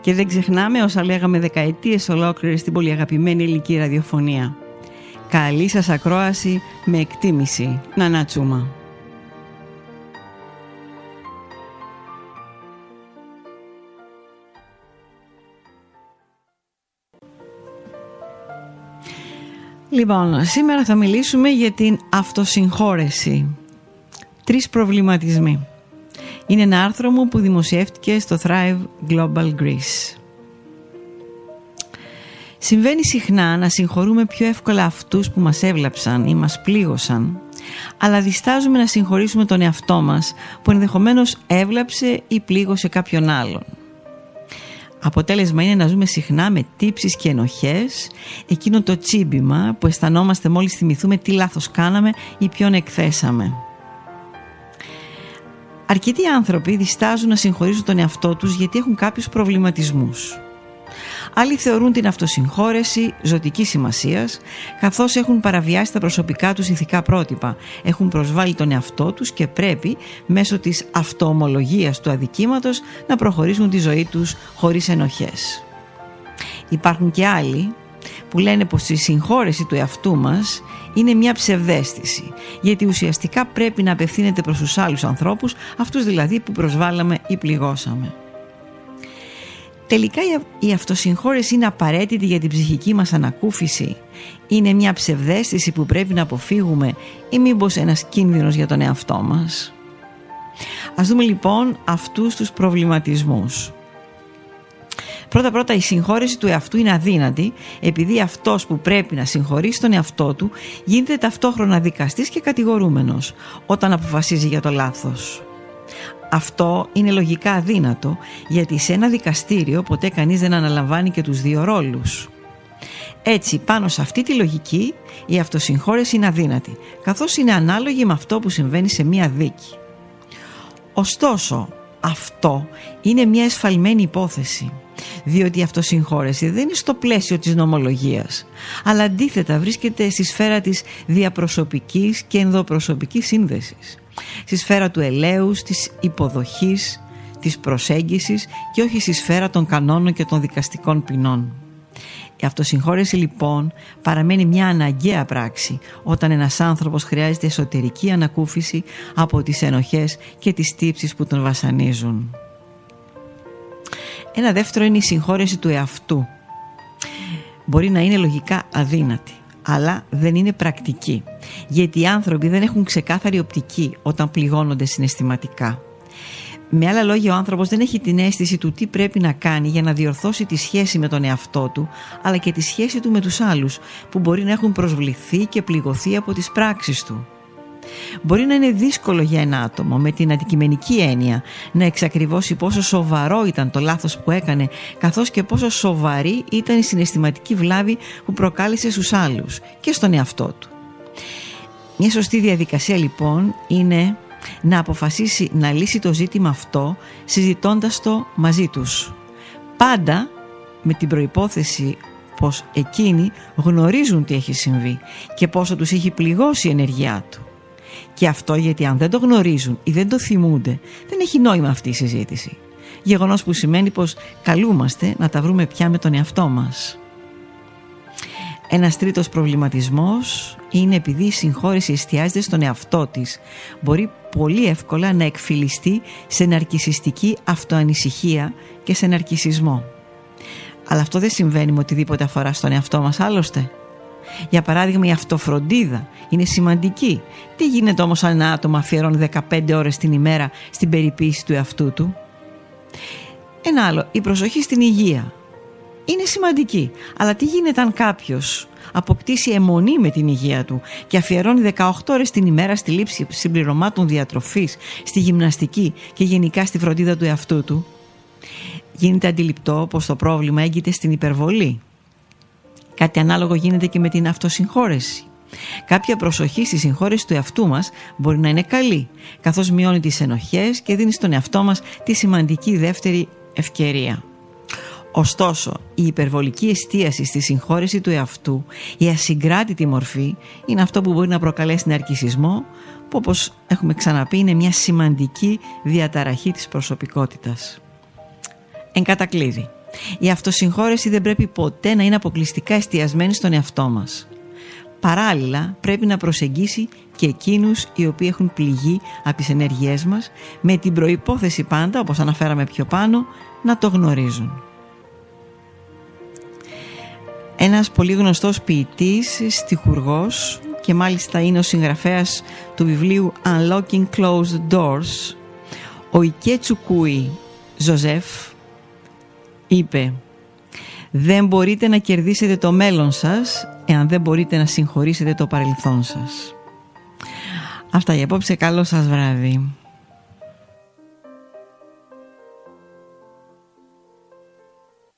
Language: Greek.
Και δεν ξεχνάμε όσα λέγαμε δεκαετίες ολόκληρες στην πολύ αγαπημένη ελληνική ραδιοφωνία. Καλή σας ακρόαση με εκτίμηση. Να τσούμα. Λοιπόν, σήμερα θα μιλήσουμε για την αυτοσυγχώρεση. Τρεις προβληματισμοί. Είναι ένα άρθρο μου που δημοσιεύτηκε στο Thrive Global Greece. Συμβαίνει συχνά να συγχωρούμε πιο εύκολα αυτούς που μας έβλαψαν ή μας πλήγωσαν, αλλά διστάζουμε να συγχωρήσουμε τον εαυτό μας που ενδεχομένως έβλαψε ή πλήγωσε κάποιον άλλον. Αποτέλεσμα είναι να ζούμε συχνά με τύψεις και ενοχές, εκείνο το τσίμπημα που αισθανόμαστε μόλις θυμηθούμε τι λάθος κάναμε ή ποιον εκθέσαμε. Αρκετοί άνθρωποι διστάζουν να συγχωρήσουν τον εαυτό τους γιατί έχουν κάποιους προβληματισμούς. Άλλοι θεωρούν την αυτοσυγχώρεση ζωτικής σημασίας, καθώς έχουν παραβιάσει τα προσωπικά τους ηθικά πρότυπα, έχουν προσβάλει τον εαυτό τους και πρέπει μέσω της αυτοομολογία του αδικήματος να προχωρήσουν τη ζωή τους χωρίς ενοχές. Υπάρχουν και άλλοι που λένε πως η συγχώρεση του εαυτού μας είναι μια ψευδέστηση γιατί ουσιαστικά πρέπει να απευθύνεται προς τους άλλους ανθρώπους αυτούς δηλαδή που προσβάλαμε ή πληγώσαμε. Τελικά η αυτοσυγχώρεση είναι απαραίτητη για την ψυχική μας ανακούφιση. Είναι μια ψευδέστηση που πρέπει να αποφύγουμε ή μήπως ένας κίνδυνος για τον εαυτό μας. Ας δούμε λοιπόν αυτούς τους προβληματισμούς. Πρώτα πρώτα η συγχώρεση του εαυτού είναι αδύνατη επειδή αυτός που πρέπει να συγχωρήσει τον εαυτό του γίνεται ταυτόχρονα δικαστής και κατηγορούμενος όταν αποφασίζει για το λάθος. Αυτό είναι λογικά αδύνατο γιατί σε ένα δικαστήριο ποτέ κανείς δεν αναλαμβάνει και τους δύο ρόλους. Έτσι πάνω σε αυτή τη λογική η αυτοσυγχώρεση είναι αδύνατη καθώς είναι ανάλογη με αυτό που συμβαίνει σε μία δίκη. Ωστόσο αυτό είναι μια εσφαλμένη υπόθεση διότι η αυτοσυγχώρεση δεν είναι στο πλαίσιο της νομολογίας αλλά αντίθετα βρίσκεται στη σφαίρα της διαπροσωπικής και ενδοπροσωπικής σύνδεσης στη σφαίρα του ελέους, της υποδοχής, της προσέγγισης και όχι στη σφαίρα των κανόνων και των δικαστικών ποινών. Η αυτοσυγχώρεση λοιπόν παραμένει μια αναγκαία πράξη όταν ένας άνθρωπος χρειάζεται εσωτερική ανακούφιση από τις ενοχές και τις τύψεις που τον βασανίζουν. Ένα δεύτερο είναι η συγχώρεση του εαυτού. Μπορεί να είναι λογικά αδύνατη αλλά δεν είναι πρακτική. Γιατί οι άνθρωποι δεν έχουν ξεκάθαρη οπτική όταν πληγώνονται συναισθηματικά. Με άλλα λόγια, ο άνθρωπος δεν έχει την αίσθηση του τι πρέπει να κάνει για να διορθώσει τη σχέση με τον εαυτό του, αλλά και τη σχέση του με τους άλλους, που μπορεί να έχουν προσβληθεί και πληγωθεί από τις πράξεις του. Μπορεί να είναι δύσκολο για ένα άτομο με την αντικειμενική έννοια να εξακριβώσει πόσο σοβαρό ήταν το λάθος που έκανε καθώς και πόσο σοβαρή ήταν η συναισθηματική βλάβη που προκάλεσε στους άλλους και στον εαυτό του. Μια σωστή διαδικασία λοιπόν είναι να αποφασίσει να λύσει το ζήτημα αυτό συζητώντας το μαζί τους. Πάντα με την προϋπόθεση πως εκείνοι γνωρίζουν τι έχει συμβεί και πόσο τους έχει πληγώσει η ενεργειά του. Και αυτό γιατί αν δεν το γνωρίζουν ή δεν το θυμούνται, δεν έχει νόημα αυτή η συζήτηση. Γεγονός που σημαίνει πως καλούμαστε να τα βρούμε πια με τον εαυτό μας. Ένας τρίτος προβληματισμός είναι επειδή η συγχώρεση εστιάζεται στον εαυτό της. Μπορεί πολύ εύκολα να εκφυλιστεί σε ναρκισιστική αυτοανησυχία και σε ναρκισισμό. Αλλά αυτό δεν συμβαίνει με οτιδήποτε αφορά στον εαυτό μας άλλωστε. Για παράδειγμα η αυτοφροντίδα είναι σημαντική. Τι γίνεται όμως αν ένα άτομο αφιερώνει 15 ώρες την ημέρα στην περιποίηση του εαυτού του; Ένα άλλο, η προσοχή στην υγεία. Είναι σημαντική. Αλλά τι γίνεται αν κάποιος αποκτήσει αιμονή με την υγεία του και αφιερώνει 18 ώρες την ημέρα στη λήψη συμπληρωμάτων διατροφής, στη γυμναστική και γενικά στη φροντίδα του εαυτού του; γίνεται αντιληπτό πως το πρόβλημα έγκυται στην υπερβολή; Κάτι ανάλογο γίνεται και με την αυτοσυγχώρεση. Κάποια προσοχή στη συγχώρεση του εαυτού μας μπορεί να είναι καλή, καθώς μειώνει τις ενοχές και δίνει στον εαυτό μας τη σημαντική δεύτερη ευκαιρία. Ωστόσο, η υπερβολική εστίαση στη συγχώρεση του εαυτού, η ασυγκράτητη μορφή, είναι αυτό που μπορεί να προκαλέσει ναρκισισμό, που όπως έχουμε ξαναπεί είναι μια σημαντική διαταραχή της προσωπικότητας. Εν κατακλείδη, η αυτοσυγχώρεση δεν πρέπει ποτέ να είναι αποκλειστικά εστιασμένη στον εαυτό μας. Παράλληλα πρέπει να προσεγγίσει και εκείνους οι οποίοι έχουν πληγεί από τις ενέργειές μας με την προϋπόθεση πάντα, όπως αναφέραμε πιο πάνω, να το γνωρίζουν. Ένας πολύ γνωστός ποιητής, στιχουργός και μάλιστα είναι ο συγγραφέας του βιβλίου Unlocking Closed Doors, ο Ικετσούκου Τζόζεφ, είπε «Δεν μπορείτε να κερδίσετε το μέλλον σας εάν δεν μπορείτε να συγχωρήσετε το παρελθόν σας». Αυτά για απόψε. Καλό σας βράδυ.